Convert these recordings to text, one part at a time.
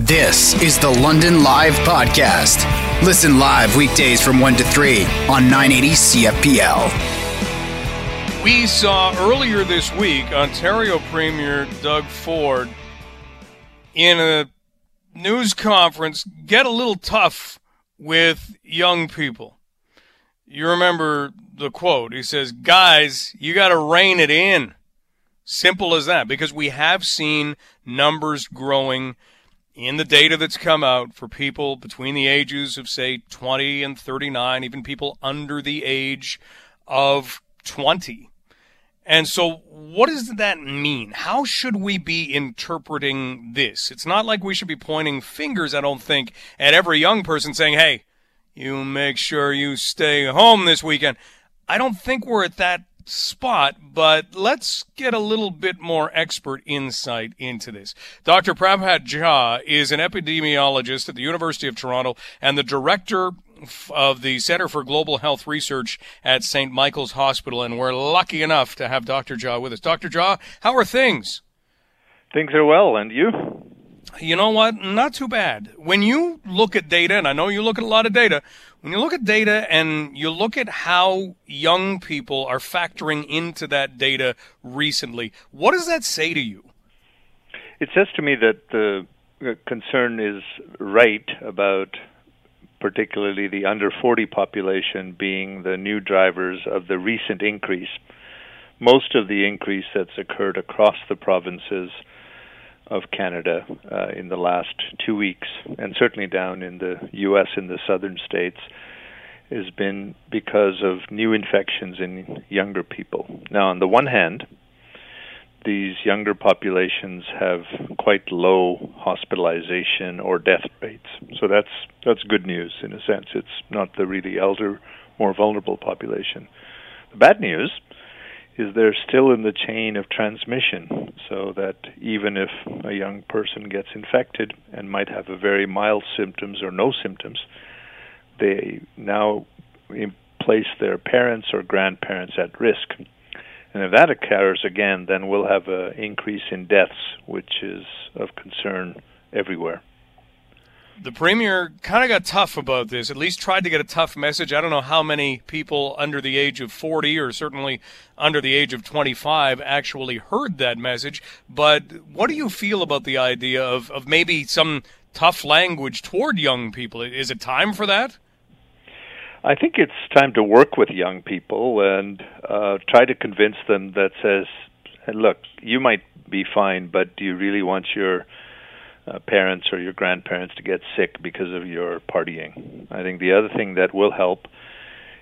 This is the London Live Podcast. Listen live weekdays from 1 to 3 on 980 CFPL. We saw earlier this week Ontario Premier Doug Ford in a news conference get a little tough with young people. You remember the quote. He says, Guys, you got to rein it in. Simple as that, because we have seen numbers growing in the data that's come out for people between the ages of, say, 20 and 39, even people under the age of 20. And so, what does that mean? How should we be interpreting this? It's not like we should be pointing fingers, I don't think, at every young person saying, hey, you make sure you stay home this weekend. I don't think we're at that spot, but let's get a little bit more expert insight into this. Dr. Prabhat Jha is an epidemiologist at the University of Toronto and the director of the Center for Global Health Research at St. Michael's Hospital, and we're lucky enough to have Dr. Jha with us. Dr. Jha, how are things? Things are well, and you? You know what? Not too bad. When you look at data, and I know you look at a lot of data, when you look at data and you look at how young people are factoring into that data recently, what does that say to you? It says to me that the uh, concern is right about particularly the under 40 population being the new drivers of the recent increase. Most of the increase that's occurred across the provinces of Canada uh, in the last two weeks, and certainly down in the U.S. in the southern states, has been because of new infections in younger people. Now, on the one hand, these younger populations have quite low hospitalization or death rates. So that's that's good news in a sense. It's not the really elder, more vulnerable population. The bad news is they're still in the chain of transmission, so that even if a young person gets infected and might have very mild symptoms or no symptoms, they now place their parents or grandparents at risk. And if that occurs again, then we'll have an increase in deaths, which is of concern everywhere the premier kind of got tough about this, at least tried to get a tough message. I don't know how many people under the age of 40 or certainly under the age of 25 actually heard that message. But what do you feel about the idea of, of maybe some tough language toward young people? Is it time for that? I think it's time to work with young people and uh, try to convince them that says, look, you might be fine, but do you really want your uh, parents or your grandparents to get sick because of your partying. I think the other thing that will help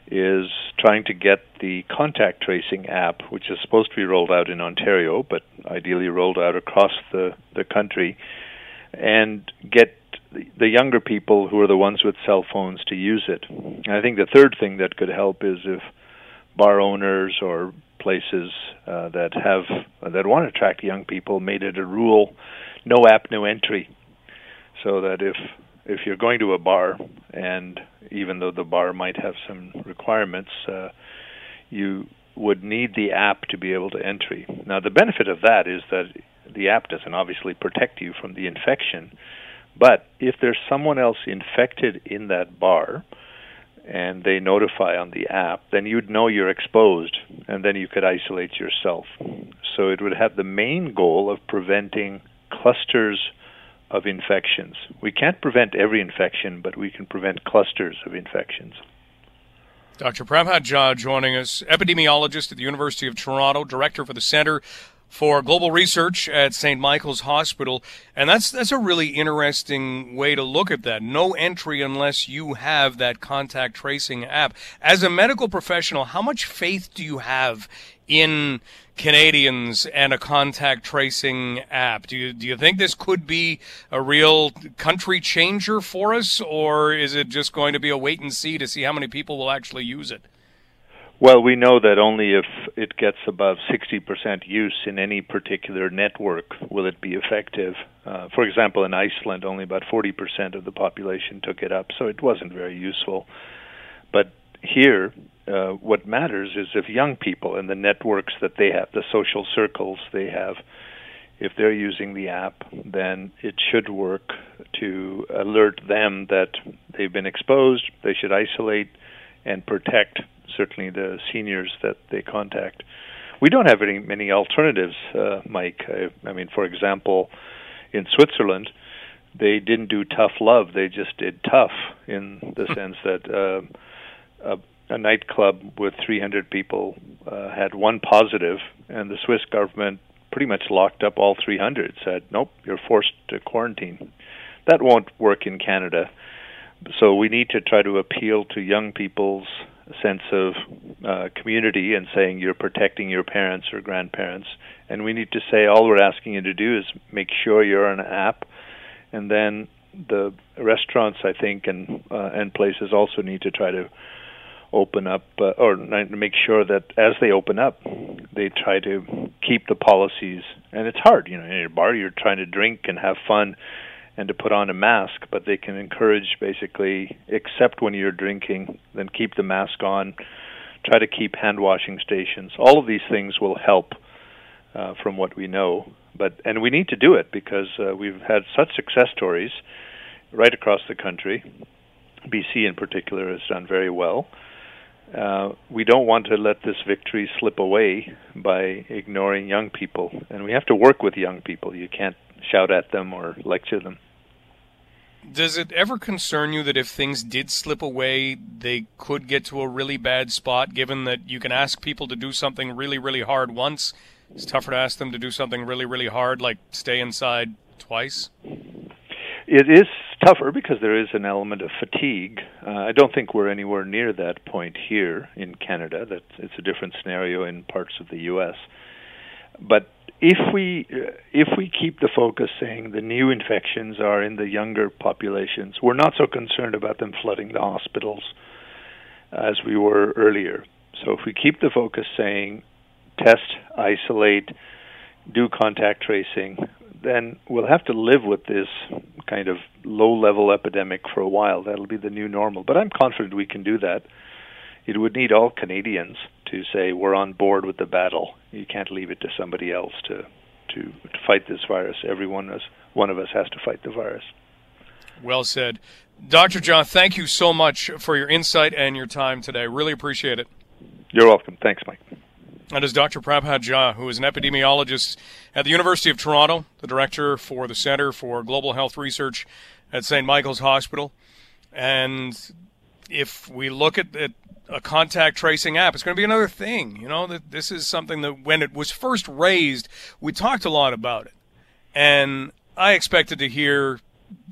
is trying to get the contact tracing app, which is supposed to be rolled out in Ontario, but ideally rolled out across the, the country, and get the younger people who are the ones with cell phones to use it. And I think the third thing that could help is if bar owners or places uh, that have that want to attract young people made it a rule no app, no entry, so that if if you're going to a bar and even though the bar might have some requirements, uh, you would need the app to be able to entry. Now the benefit of that is that the app doesn't obviously protect you from the infection, but if there's someone else infected in that bar, and they notify on the app, then you'd know you're exposed, and then you could isolate yourself. So it would have the main goal of preventing clusters of infections. We can't prevent every infection, but we can prevent clusters of infections. Dr. Prabhat Jha joining us, epidemiologist at the University of Toronto, director for the Center for Global Research at St. Michael's Hospital. And that's that's a really interesting way to look at that. No entry unless you have that contact tracing app. As a medical professional, how much faith do you have in Canadians and a contact tracing app. Do you do you think this could be a real country changer for us, or is it just going to be a wait and see to see how many people will actually use it? Well, we know that only if it gets above 60% use in any particular network will it be effective. Uh, for example, in Iceland, only about 40% of the population took it up, so it wasn't very useful. But here, uh, what matters is if young people and the networks that they have, the social circles they have, if they're using the app, then it should work to alert them that they've been exposed, they should isolate and protect certainly the seniors that they contact. We don't have any many alternatives, uh, Mike. I, I mean, for example, in Switzerland, they didn't do tough love; they just did tough in the sense that uh, a, a nightclub with 300 people uh, had one positive, and the Swiss government pretty much locked up all 300. Said, "Nope, you're forced to quarantine." That won't work in Canada. So we need to try to appeal to young people's sense of uh, community and saying you're protecting your parents or grandparents. And we need to say all we're asking you to do is make sure you're on an app, and then the restaurants, I think, and uh, and places also need to try to open up uh, or make sure that as they open up, they try to keep the policies. And it's hard, you know, in a bar you're trying to drink and have fun and to put on a mask, but they can encourage basically, except when you're drinking, then keep the mask on. Try to keep hand washing stations. All of these things will help, uh, from what we know. But and we need to do it because uh, we've had such success stories right across the country. BC in particular has done very well. Uh, we don't want to let this victory slip away by ignoring young people, and we have to work with young people. You can't shout at them or lecture them. Does it ever concern you that if things did slip away, they could get to a really bad spot, given that you can ask people to do something really, really hard once? It's tougher to ask them to do something really, really hard, like stay inside twice? It is tougher because there is an element of fatigue. Uh, I don't think we're anywhere near that point here in Canada. That it's a different scenario in parts of the U.S. But if we uh, if we keep the focus saying the new infections are in the younger populations, we're not so concerned about them flooding the hospitals as we were earlier. So if we keep the focus saying test, isolate, do contact tracing, then we'll have to live with this kind of low level epidemic for a while. That'll be the new normal. But I'm confident we can do that. It would need all Canadians to say we're on board with the battle. You can't leave it to somebody else to to, to fight this virus. Everyone is one of us has to fight the virus. Well said. Dr. Jha, thank you so much for your insight and your time today. Really appreciate it. You're welcome. Thanks, Mike. That is Dr. Prabhat Jha, who is an epidemiologist at the University of Toronto, the director for the Center for Global Health Research at St. Michael's Hospital. And if we look at, at a contact tracing app. It's going to be another thing. You know, that this is something that when it was first raised, we talked a lot about it. And I expected to hear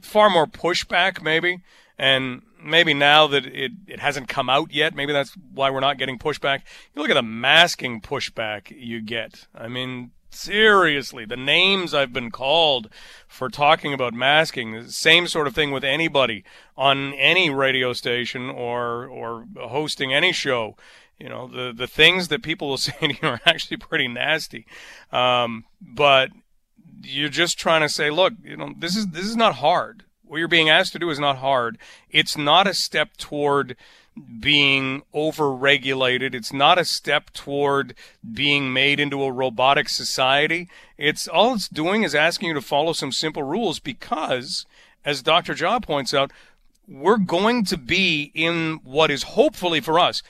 far more pushback, maybe. And maybe now that it, it hasn't come out yet, maybe that's why we're not getting pushback. You look at the masking pushback you get. I mean, seriously, the names I've been called for talking about masking, same sort of thing with anybody on any radio station or or hosting any show. You know, the the things that people will say to you are actually pretty nasty. Um, but you're just trying to say, look, you know, this is this is not hard. What you're being asked to do is not hard. It's not a step toward being overregulated. It's not a step toward being made into a robotic society. It's all it's doing is asking you to follow some simple rules because, as Dr. Jha points out, we're going to be in what is hopefully for us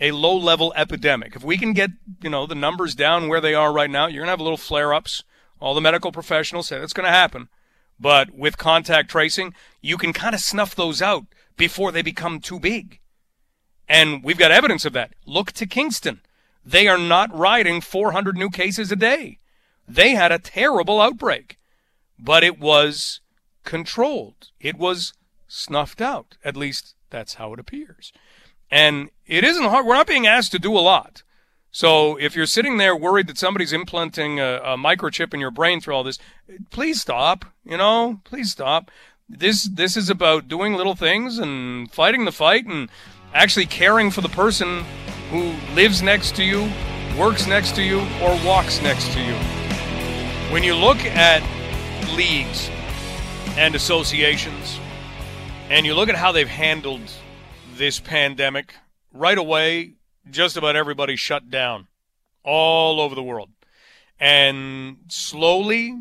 a low level epidemic. If we can get, you know, the numbers down where they are right now, you're going to have little flare ups. All the medical professionals say that's going to happen. But with contact tracing, you can kind of snuff those out before they become too big. And we've got evidence of that. Look to Kingston. They are not riding 400 new cases a day. They had a terrible outbreak, but it was controlled. It was snuffed out. At least that's how it appears. And it isn't hard. We're not being asked to do a lot. So if you're sitting there worried that somebody's implanting a, a, microchip in your brain through all this, please stop. You know, please stop. This this is about doing little things and fighting the fight and actually caring for the person who lives next to you, works next to you, or walks next to you. When you look at leagues and associations, and you look at how they've handled this pandemic, right away, just about everybody shut down all over the world. And slowly,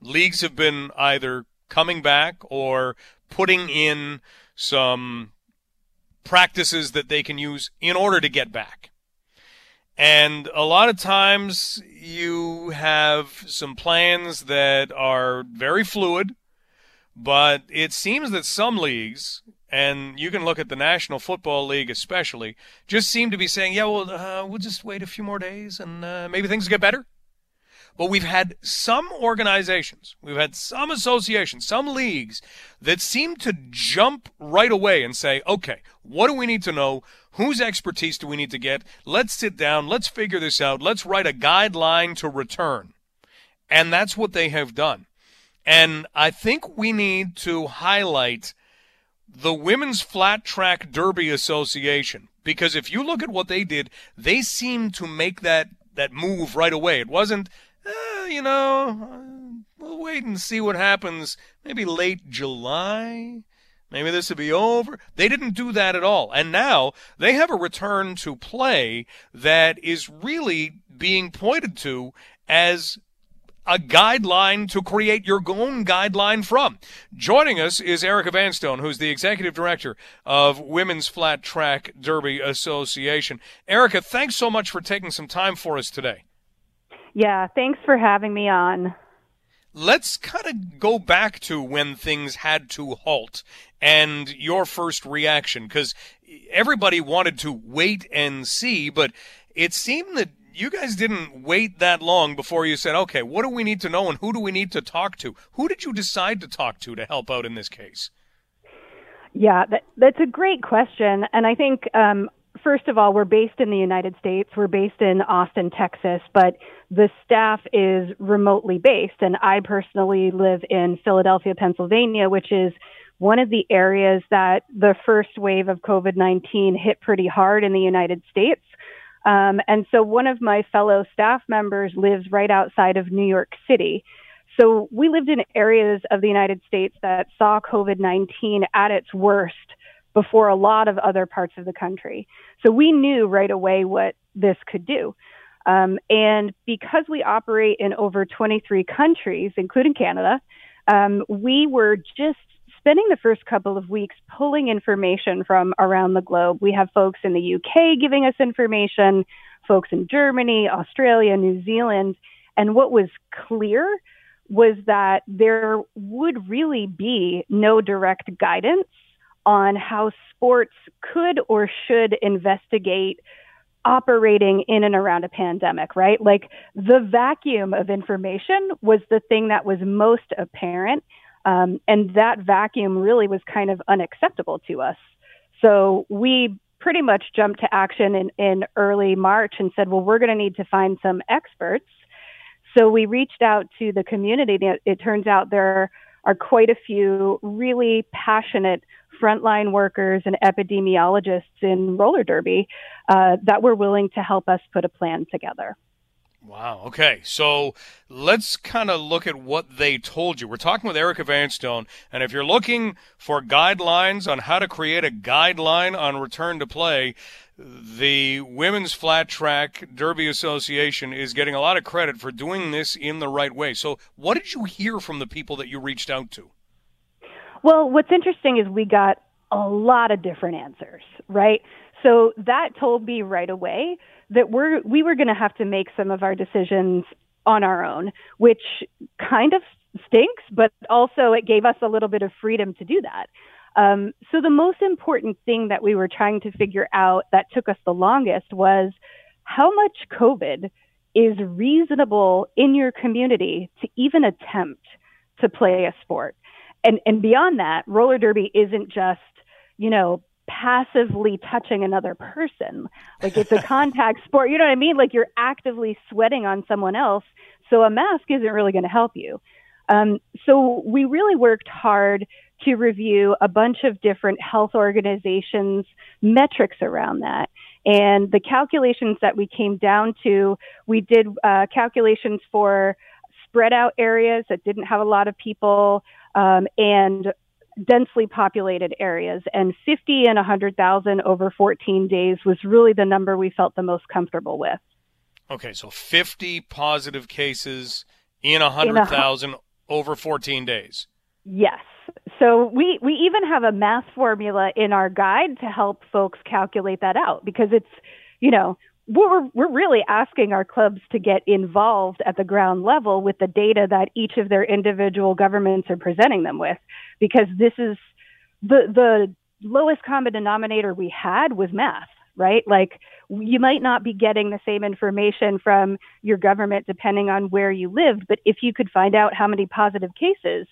leagues have been either coming back or putting in some practices that they can use in order to get back. And a lot of times you have some plans that are very fluid, but it seems that some leagues, and you can look at the National Football League especially, just seem to be saying, yeah, well, uh, we'll just wait a few more days and uh, maybe things get better. But we've had some organizations, we've had some associations, some leagues that seem to jump right away and say, okay, what do we need to know? Whose expertise do we need to get? Let's sit down. Let's figure this out. Let's write a guideline to return. And that's what they have done. And I think we need to highlight the Women's Flat Track Derby Association because if you look at what they did, they seemed to make that that move right away. It wasn't eh, you know, we'll wait and see what happens. Maybe late July. Maybe this will be over. They didn't do that at all. And now they have a return to play that is really being pointed to as a guideline to create your own guideline from. Joining us is Erica Vanstone, who's the executive director of Women's Flat Track Derby Association. Erica, thanks so much for taking some time for us today. Yeah, thanks for having me on. Let's kind of go back to when things had to halt and your first reaction, because everybody wanted to wait and see, but it seemed that you guys didn't wait that long before you said, okay, what do we need to know and who do we need to talk to? Who did you decide to talk to to help out in this case? Yeah, that, that's a great question. And I think um, first of all, we're based in the United States. We're based in Austin, Texas, but the staff is remotely based. And I personally live in Philadelphia, Pennsylvania, which is one of the areas that the first wave of COVID 19 hit pretty hard in the United States. Um, and so one of my fellow staff members lives right outside of New York City. So we lived in areas of the United States that saw COVID 19 at its worst before a lot of other parts of the country. So we knew right away what this could do. Um, and because we operate in over 23 countries, including Canada, um, we were just spending the first couple of weeks pulling information from around the globe. We have folks in the UK giving us information, folks in Germany, Australia, New Zealand. And what was clear was that there would really be no direct guidance on how sports could or should investigate operating in and around a pandemic, right? Like the vacuum of information was the thing that was most apparent. Um, and that vacuum really was kind of unacceptable to us. So we pretty much jumped to action in, in early March and said, well, we're going to need to find some experts. So we reached out to the community. It turns out there are quite a few really passionate frontline workers and epidemiologists in roller derby uh, that were willing to help us put a plan together. Wow. Okay. So let's kind of look at what they told you. We're talking with Erica Vanstone, and if you're looking for guidelines on how to create a guideline on return to play, the Women's Flat Track Derby Association is getting a lot of credit for doing this in the right way. So, what did you hear from the people that you reached out to? Well, what's interesting is we got a lot of different answers, right? So that told me right away that we're we were going to have to make some of our decisions on our own, which kind of stinks, but also it gave us a little bit of freedom to do that. Um, so the most important thing that we were trying to figure out that took us the longest was how much COVID is reasonable in your community to even attempt to play a sport and and beyond that, roller derby isn't just you know passively touching another person. Like it's a contact sport. You know what I mean? Like you're actively sweating on someone else. So a mask isn't really going to help you. Um, so we really worked hard to review a bunch of different health organizations' metrics around that. And the calculations that we came down to, we did uh, calculations for spread out areas that didn't have a lot of people, um, and densely populated areas. And 50 and 100,000 over 14 days was really the number we felt the most comfortable with. Okay, so 50 positive cases in 100,000 over 14 days. Yes. So we, we even have a math formula in our guide to help folks calculate that out because it's, you know, we're, we're really asking our clubs to get involved at the ground level with the data that each of their individual governments are presenting them with because this is the, the lowest common denominator we had was math, right? Like you might not be getting the same information from your government depending on where you lived, but if you could find out how many positive cases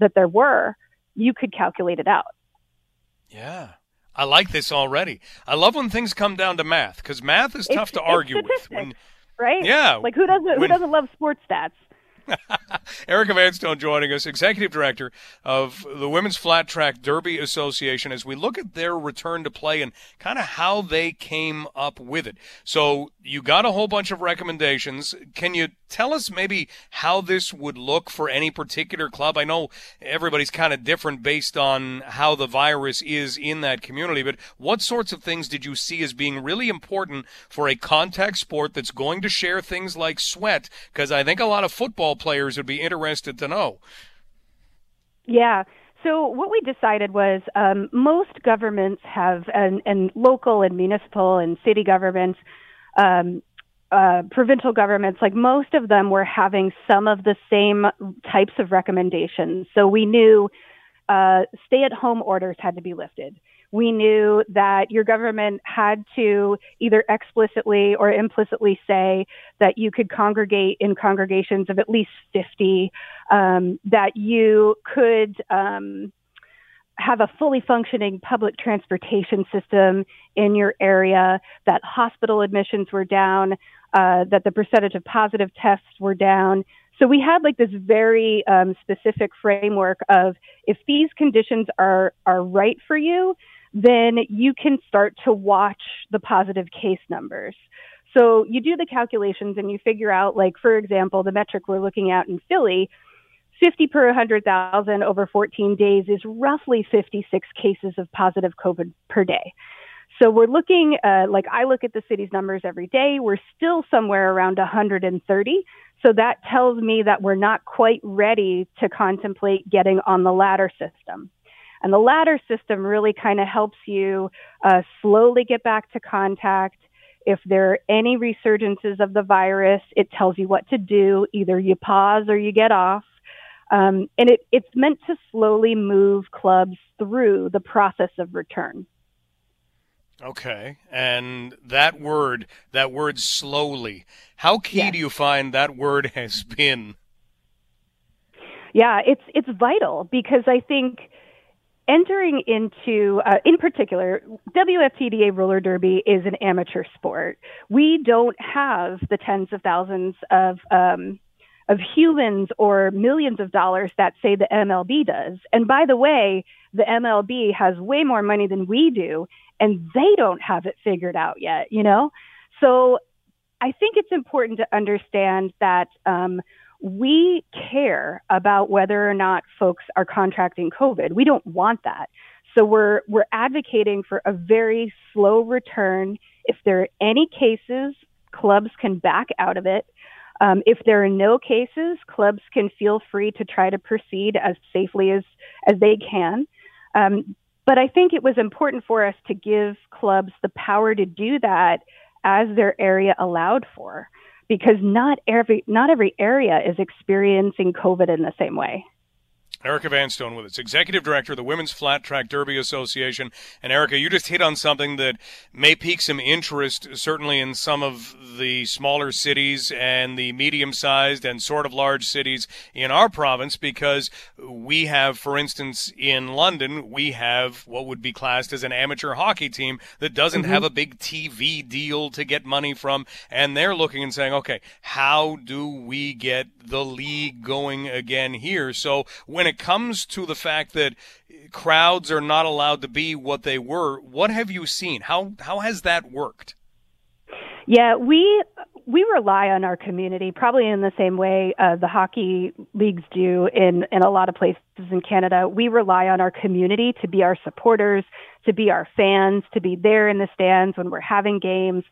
that there were, you could calculate it out. Yeah. I like this already. I love when things come down to math because math is tough it's, to argue with. When, right? Yeah. Like who doesn't when, who doesn't love sports stats? Erica Vanstone joining us, executive director of the Women's Flat Track Derby Association, as we look at their return to play and kind of how they came up with it. So you got a whole bunch of recommendations. Can you tell us maybe how this would look for any particular club? I know everybody's kind of different based on how the virus is in that community, but what sorts of things did you see as being really important for a contact sport that's going to share things like sweat? Because I think a lot of football players would be interested to know. Yeah. So what we decided was um, most governments have, and, and local and municipal and city governments, um, uh, provincial governments, like most of them were having some of the same types of recommendations. So we knew uh, stay at home orders had to be lifted we knew that your government had to either explicitly or implicitly say that you could congregate in congregations of at least 50, um, that you could um, have a fully functioning public transportation system in your area, that hospital admissions were down, uh, that the percentage of positive tests were down. So we had like this very um, specific framework of if these conditions are are right for you, then you can start to watch the positive case numbers. So you do the calculations and you figure out, like, for example, the metric we're looking at in Philly, 50 per 100,000 over 14 days is roughly 56 cases of positive COVID per day. So we're looking, uh, like I look at the city's numbers every day. We're still somewhere around 130. So that tells me that we're not quite ready to contemplate getting on the ladder system. And the ladder system really kind of helps you uh, slowly get back to contact. If there are any resurgences of the virus, it tells you what to do. Either you pause or you get off. Um, and it, it's meant to slowly move clubs through the process of return. Okay. And that word, that word slowly, how key yes. do you find that word has been? Yeah, it's it's vital because I think entering into, uh, in particular, WFTDA roller derby is an amateur sport. We don't have the tens of thousands of um, of humans or millions of dollars that say the MLB does. And by the way, the MLB has way more money than we do, and they don't have it figured out yet. You know, so I think it's important to understand that. Um, we care about whether or not folks are contracting COVID. We don't want that. So we're, we're advocating for a very slow return. If there are any cases, clubs can back out of it. Um, if there are no cases, clubs can feel free to try to proceed as safely as, as they can. Um, but I think it was important for us to give clubs the power to do that as their area allowed for because not every not every area is experiencing COVID in the same way. Erica Vanstone with us, Executive Director of the Women's Flat Track Derby Association. And Erica, you just hit on something that may pique some interest, certainly in some of the smaller cities and the medium sized and sort of large cities in our province, because we have, for instance, in London, we have what would be classed as an amateur hockey team that doesn't mm-hmm. have a big TV deal to get money from. And they're looking and saying, okay, how do we get the league going again here? So when it comes to the fact that crowds are not allowed to be what they were, what have you seen? How how has that worked? Yeah, we we rely on our community probably in the same way uh, the hockey leagues do in in a lot of places in Canada. We rely on our community to be our supporters, to be our fans, to be there in the stands when we're having games,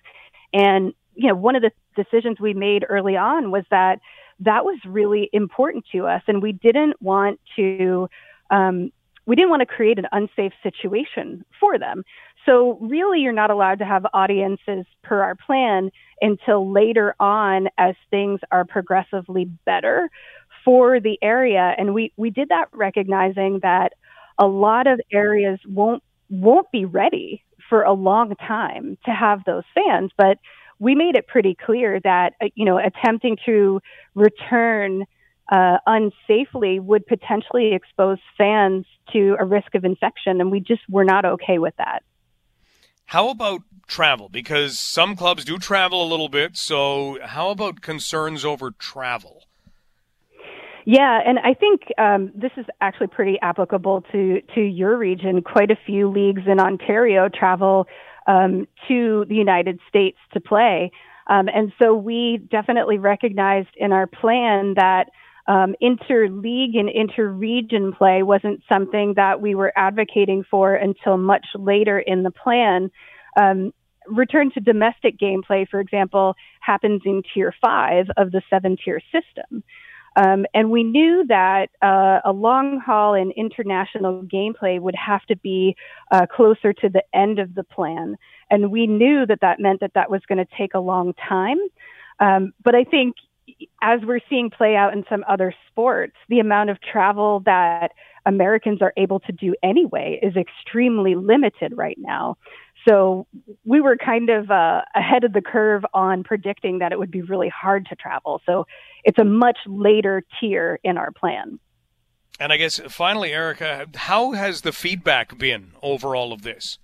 and you know, one of the decisions we made early on was that that was really important to us, and we didn't want to. Um, we didn't want to create an unsafe situation for them. So really, you're not allowed to have audiences per our plan until later on as things are progressively better for the area. And we, we did that recognizing that a lot of areas won't, won't be ready for a long time to have those fans. But we made it pretty clear that, uh, you know, attempting to return uh, unsafely would potentially expose fans to a risk of infection. And we just were not okay with that. How about travel? Because some clubs do travel a little bit. So, how about concerns over travel? Yeah, and I think um, this is actually pretty applicable to to your region. Quite a few leagues in Ontario travel um, to the United States to play, um, and so we definitely recognized in our plan that um, interleague and interregion play wasn't something that we were advocating for until much later in the plan. Um, return to domestic gameplay, for example, happens in tier five of the seven tier system. Um, and we knew that uh, a long haul and international gameplay would have to be uh, closer to the end of the plan. And we knew that that meant that that was going to take a long time. Um, but I think as we're seeing play out in some other sports, the amount of travel that Americans are able to do anyway is extremely limited right now. So we were kind of uh, ahead of the curve on predicting that it would be really hard to travel. So it's a much later tier in our plan. And I guess finally, Erica, how has the feedback been over all of this?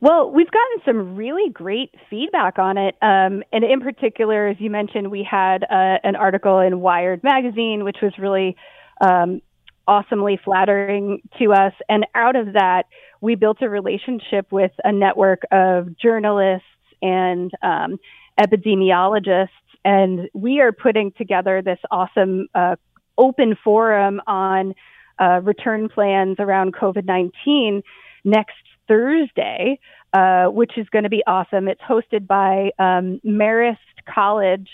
Well, we've gotten some really great feedback on it. Um, and in particular, as you mentioned, we had uh, an article in Wired Magazine, which was really um, awesomely flattering to us. And out of that, we built a relationship with a network of journalists and um, epidemiologists. And we are putting together this awesome uh, open forum on uh, return plans around COVID 19 next Thursday, uh, which is going to be awesome. It's hosted by um, Marist College.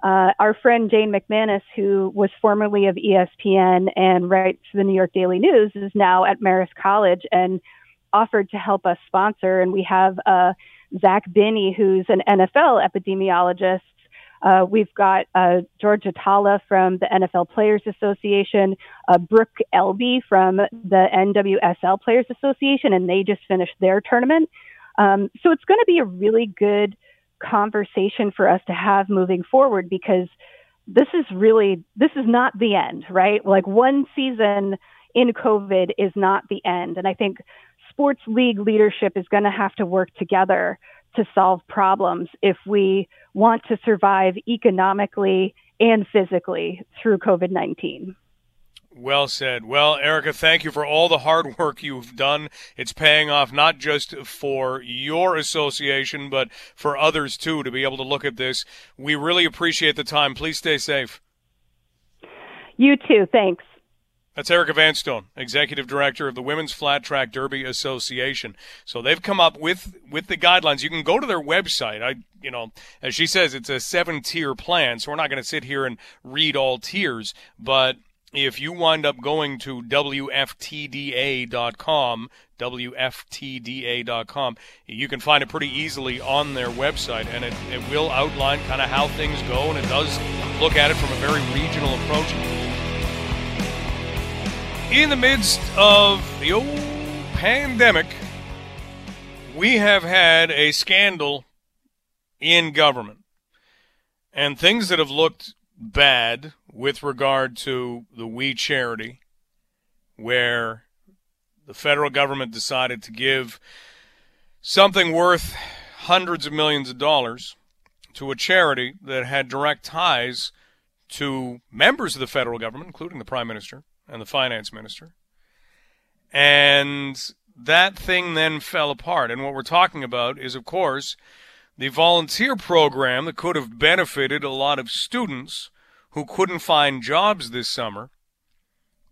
Uh, our friend Jane McManus, who was formerly of ESPN and writes for the New York Daily News, is now at Marist College and offered to help us sponsor. And we have uh, Zach Binney, who's an NFL epidemiologist uh, we've got uh, George Atallah from the NFL Players Association, uh, Brooke Elby from the NWSL Players Association, and they just finished their tournament. Um, so it's going to be a really good conversation for us to have moving forward because this is really this is not the end, right? Like one season in COVID is not the end, and I think sports league leadership is going to have to work together to solve problems if we want to survive economically and physically through COVID 19. Well said. Well, Erica, thank you for all the hard work you've done. It's paying off not just for your association, but for others too to be able to look at this. We really appreciate the time. Please stay safe. You too. Thanks. That's Erica Vanstone, executive director of the Women's Flat Track Derby Association. So they've come up with with the guidelines. You can go to their website. I, you know, as she says, it's a seven tier plan. So we're not going to sit here and read all tiers, but if you wind up going to WFTDA.com, WFTDA.com, you can find it pretty easily on their website, and it, it will outline kind of how things go, and it does look at it from a very regional approach in the midst of the old pandemic, we have had a scandal in government. And things that have looked bad with regard to the We Charity, where the federal government decided to give something worth hundreds of millions of dollars to a charity that had direct ties to members of the federal government, including the Prime Minister and the finance minister. And that thing then fell apart. And what we're talking about is, of course, the volunteer program that could have benefited a lot of students who couldn't find jobs this summer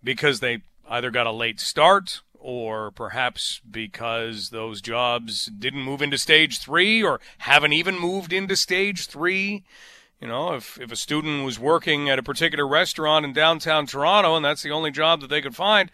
because they either got a late start or perhaps because those jobs didn't move into stage three or haven't even moved into stage three. You know, if, if a student was working at a particular restaurant in downtown Toronto and that's the only job that they could find,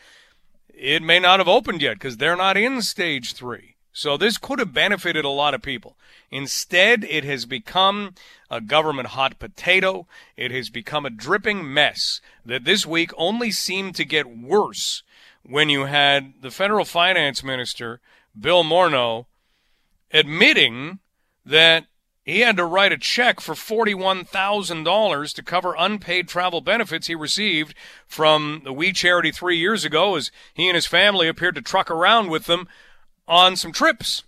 it may not have opened yet because they're not in stage three. So this could have benefited a lot of people. Instead, it has become a government hot potato. It has become a dripping mess that this week only seemed to get worse when you had the federal finance minister, Bill Morneau, admitting that he had to write a check for $41,000 to cover unpaid travel benefits he received from the We Charity three years ago as he and his family appeared to truck around with them on some trips.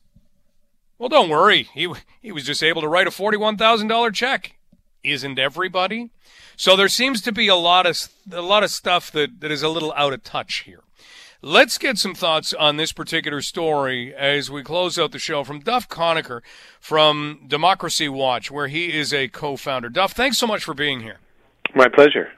Well, don't worry. He, he was just able to write a $41,000 check. Isn't everybody? So there seems to be a lot of, a lot of stuff that, that is a little out of touch here. Let's get some thoughts on this particular story as we close out the show from Duff Conacher from Democracy Watch, where he is a co founder. Duff, thanks so much for being here. My pleasure.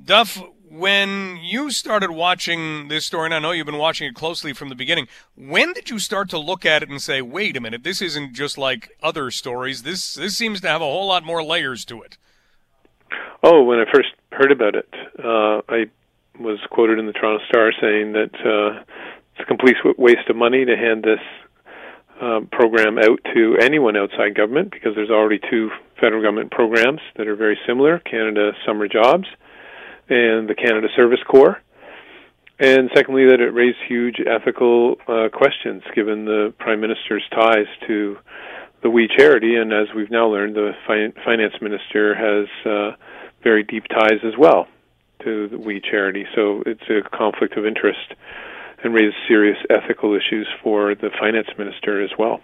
Duff, when you started watching this story, and I know you've been watching it closely from the beginning, when did you start to look at it and say, wait a minute, this isn't just like other stories? This, this seems to have a whole lot more layers to it. Oh, when I first heard about it, uh, I was quoted in the Toronto Star saying that uh, it's a complete waste of money to hand this uh, program out to anyone outside government because there's already two federal government programs that are very similar Canada Summer Jobs and the Canada Service Corps. And secondly, that it raised huge ethical uh, questions given the Prime Minister's ties to the We Charity. And as we've now learned, the fi- Finance Minister has uh, very deep ties as well to the We Charity. So it's a conflict of interest and raises serious ethical issues for the finance minister as well.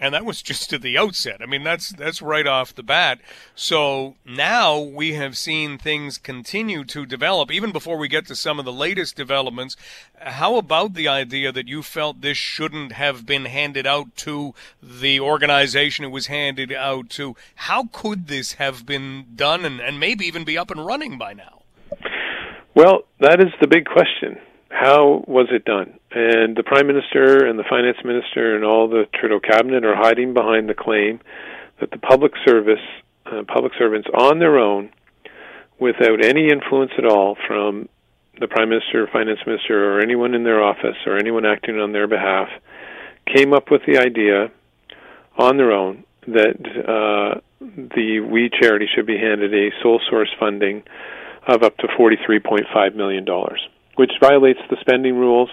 And that was just at the outset. I mean, that's that's right off the bat. So now we have seen things continue to develop, even before we get to some of the latest developments. How about the idea that you felt this shouldn't have been handed out to the organization it was handed out to? How could this have been done and, and maybe even be up and running by now? Well, that is the big question. How was it done? And the Prime Minister and the Finance Minister and all the Trudeau cabinet are hiding behind the claim that the public service, uh, public servants on their own, without any influence at all from the Prime Minister, Finance Minister, or anyone in their office or anyone acting on their behalf, came up with the idea on their own that uh, the We Charity should be handed a sole source funding of up to $43.5 million, which violates the spending rules.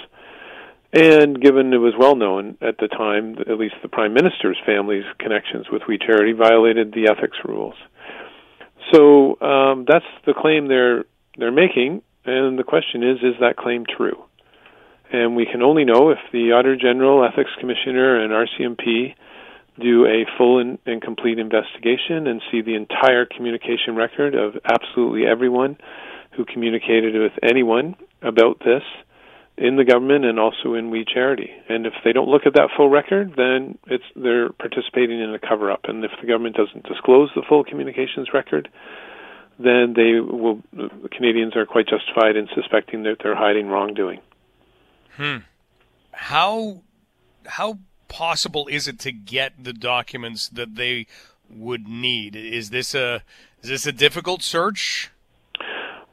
And given it was well known at the time, at least the Prime Minister's family's connections with We Charity violated the ethics rules. So um, that's the claim they're they're making, and the question is, is that claim true? And we can only know if the Auditor General, Ethics Commissioner, and RCMP do a full and, and, complete investigation and see the entire communication record of absolutely everyone who communicated with anyone about this in the government and also in We Charity. And if they don't look at that full record, then it's they're participating in a cover up. And if the government doesn't disclose the full communications record, then they will the Canadians are quite justified in suspecting that they're hiding wrongdoing. Hmm. How how possible is it to get the documents that they would need? Is this a is this a difficult search?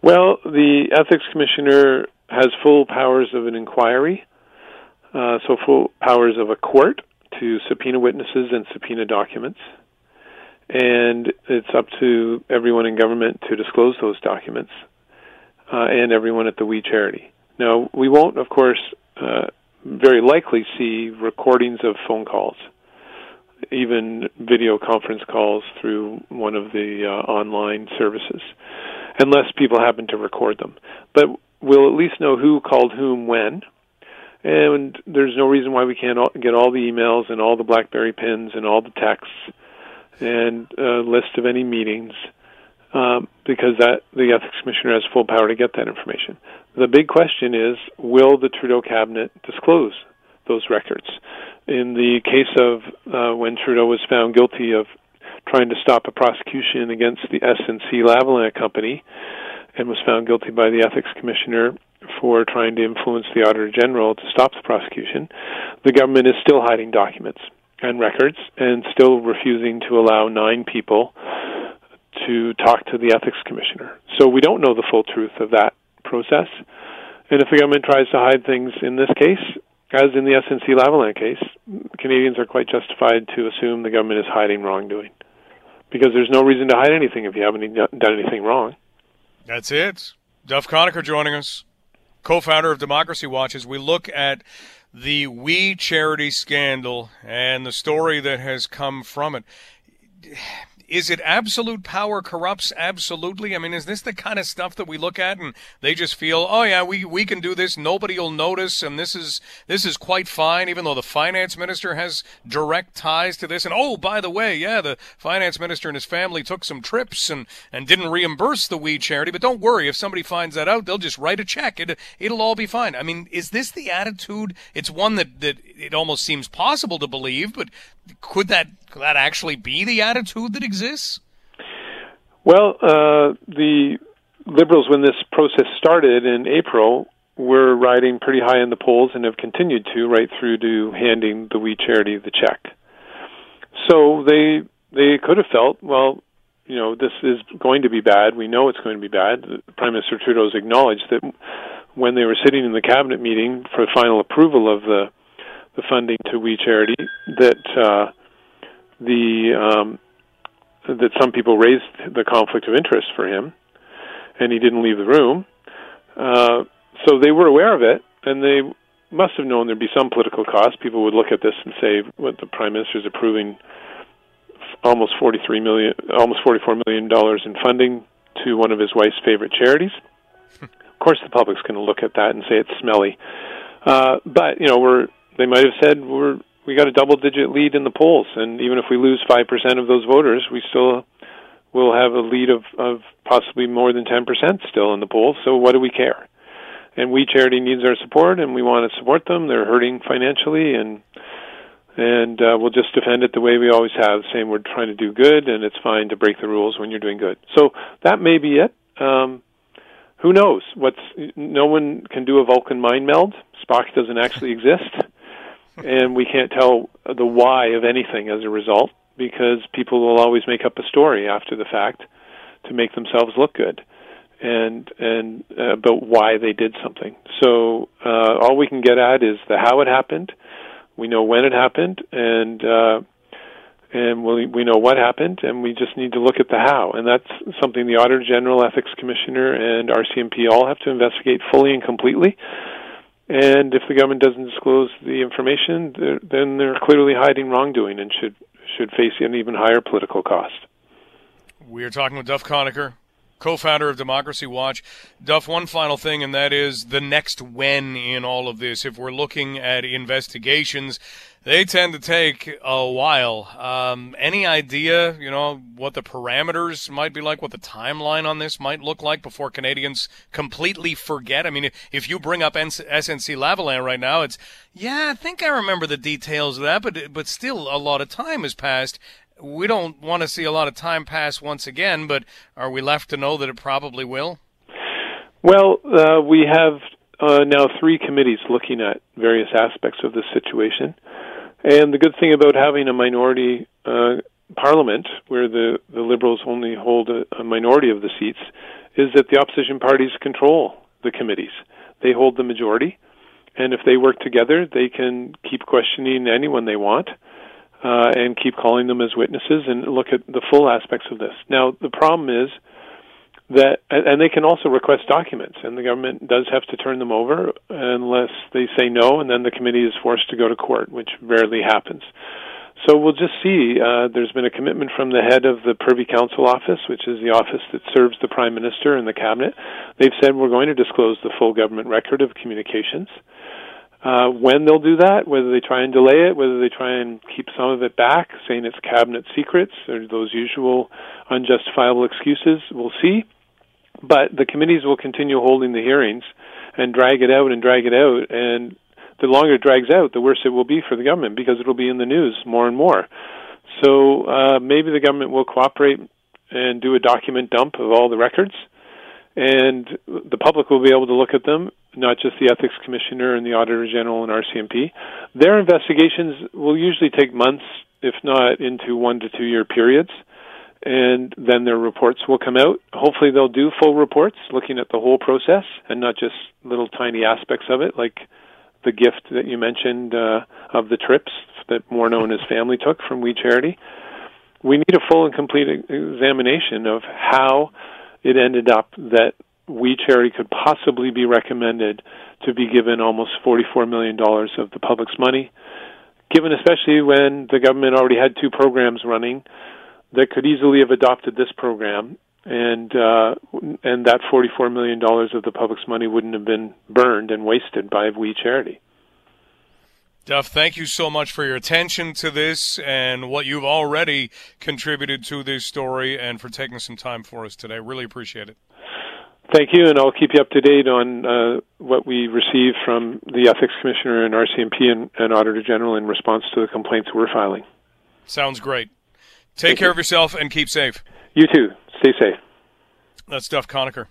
Well, the ethics commissioner has full powers of an inquiry, uh, so full powers of a court to subpoena witnesses and subpoena documents. And it's up to everyone in government to disclose those documents uh, and everyone at the We Charity. Now, we won't, of course, uh, very likely see recordings of phone calls, even video conference calls through one of the uh, online services, unless people happen to record them. But we'll at least know who called whom when. And there's no reason why we can't get all the emails and all the BlackBerry pins and all the texts and a list of any meetings um, because that the ethics commissioner has full power to get that information. The big question is, will the Trudeau cabinet disclose those records? In the case of uh, when Trudeau was found guilty of trying to stop a prosecution against the SNC Lavalin company, and was found guilty by the ethics commissioner for trying to influence the Attorney General to stop the prosecution, the government is still hiding documents and records and still refusing to allow nine people to talk to the ethics commissioner. So we don't know the full truth of that process. And if the government tries to hide things in this case, as in the SNC Lavalin case, Canadians are quite justified to assume the government is hiding wrongdoing. Because there's no reason to hide anything if you haven't done anything wrong. That's it. Duff Conacher joining us, co founder of Democracy Watch, as we look at the We Charity scandal and the story that has come from it is it absolute power corrupts absolutely? I mean, is this the kind of stuff that we look at and they just feel, oh yeah, we, we can do this, nobody will notice, and this is this is quite fine, even though the finance minister has direct ties to this. And oh, by the way, yeah, the finance minister and his family took some trips and, and didn't reimburse the We charity. But don't worry, if somebody finds that out, they'll just write a check. It it'll all be fine. I mean, is this the attitude? It's one that that it almost seems possible to believe, but could that could that actually be the attitude that exists? Well, uh, the Liberals, when this process started in April, were riding pretty high in the polls and have continued to right through to handing the We Charity the check. So they they could have felt, well, you know, this is going to be bad. We know it's going to be bad. Prime Minister Trudeau's acknowledged that when they were sitting in the cabinet meeting for final approval of the the funding to We Charity that uh, the um, that some people raised the conflict of interest for him, and he didn't leave the room. Uh, so they were aware of it, and they must have known there'd be some political cost. People would look at this and say, "What the prime minister is approving almost 43 million, almost 44 million dollars in funding to one of his wife's favorite charities." of course, the public's going to look at that and say it's smelly. Uh, but you know, we're they might have said we're we got a double digit lead in the polls and even if we lose 5% of those voters we still will have a lead of of possibly more than 10% still in the polls so what do we care? And we charity needs our support and we want to support them. They're hurting financially and and uh, we'll just defend it the way we always have saying we're trying to do good and it's fine to break the rules when you're doing good. So that may be it. Um, who knows? What's no one can do a vulcan mind meld. Spock doesn't actually exist and we can't tell the why of anything as a result because people will always make up a story after the fact to make themselves look good and and uh, about why they did something. So uh, all we can get at is the how it happened. We know when it happened, and uh, and we we know what happened, and we just need to look at the how. And that's something the Auditor General, Ethics Commissioner, and RCMP all have to investigate fully and completely. And if the government doesn't disclose the information, they're, then they're clearly hiding wrongdoing and should should face an even higher political cost. We are talking with Duff Conacher, co-founder of Democracy Watch. Duff, one final thing, and that is the next when in all of this. If we're looking at investigations, they tend to take a while. Um, any idea, you know, what the parameters might be like, what the timeline on this might look like before Canadians completely forget? I mean, if you bring up SNC Lavalin right now, it's yeah, I think I remember the details of that, but but still, a lot of time has passed. We don't want to see a lot of time pass once again, but are we left to know that it probably will? Well, uh, we have uh, now three committees looking at various aspects of this situation. And the good thing about having a minority uh, parliament, where the, the Liberals only hold a, a minority of the seats, is that the opposition parties control the committees. They hold the majority, and if they work together, they can keep questioning anyone they want. Uh, and keep calling them as witnesses and look at the full aspects of this. Now, the problem is that and they can also request documents and the government does have to turn them over unless they say no and then the committee is forced to go to court which rarely happens. So we'll just see uh, there's been a commitment from the head of the privy council office which is the office that serves the prime minister and the cabinet. They've said we're going to disclose the full government record of communications uh, when they'll do that, whether they try and delay it, whether they try and keep some of it back, saying it's cabinet secrets, or those usual unjustifiable excuses, we'll see. But the committees will continue holding the hearings and drag it out and drag it out. And the longer it drags out, the worse it will be for the government because it'll be in the news more and more. So uh, maybe the government will cooperate and do a document dump of all the records, and the public will be able to look at them, not just the Ethics Commissioner and the Auditor General and RCMP. Their investigations will usually take months, if not into one to two year periods, and then their reports will come out. Hopefully, they'll do full reports looking at the whole process and not just little tiny aspects of it, like the gift that you mentioned uh, of the trips that Morneau and his family took from We Charity. We need a full and complete examination of how it ended up that We Charity could possibly be recommended to be given almost $44 million of the public's money, given especially when the government already had two programs running that could easily have adopted this program and uh, and that forty four million dollars of the public's money wouldn't have been burned and wasted by We Charity. Duff, thank you so much for your attention to this and what you've already contributed to this story and for taking some time for us today. Really appreciate it. Thank you, and I'll keep you up to date on uh, what we receive from the Ethics Commissioner and RCMP and, and, Auditor General in response to the complaints we're filing. Sounds great. Take Thank care you. of yourself and keep safe. You too. Stay safe. That's Duff Conacher,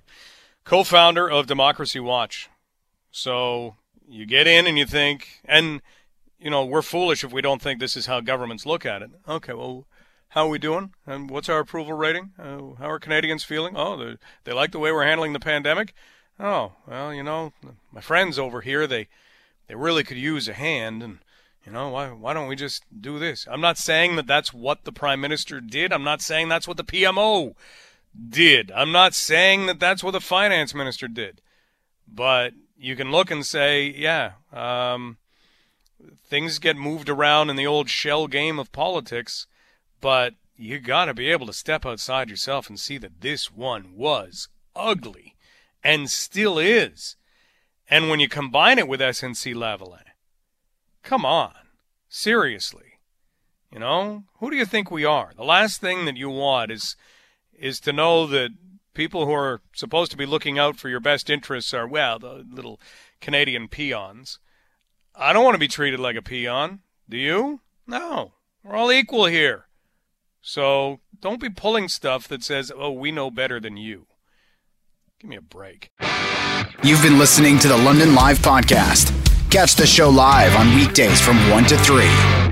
co founder of Democracy Watch. So you get in and you think, and you know, we're foolish if we don't think this is how governments look at it. Okay, well, how are we doing? And what's our approval rating? Uh, how are Canadians feeling? Oh, they, like the way we're handling the pandemic. Oh, well, you know, my friends over here, they they really could use a hand, and you know, why why don't we just do this? I'm not saying that that's what the prime minister did. I'm not saying that's what the PMO did. I'm not saying that that's what the finance minister did. But you can look and say, yeah, um, things get moved around in the old shell game of politics, but you got to be able to step outside yourself and see that this one was ugly and still is. And when you combine it with SNC Lavalin, come on, seriously. You know, who do you think we are? The last thing that you want is is to know that people who are supposed to be looking out for your best interests are well, the little Canadian peons. I don't want to be treated like a peon. Do you? No. We're all equal here. So don't be pulling stuff that says, oh, we know better than you. Give me a break. You've been listening to the London Live Podcast. Catch the show live on weekdays from 1 to 3.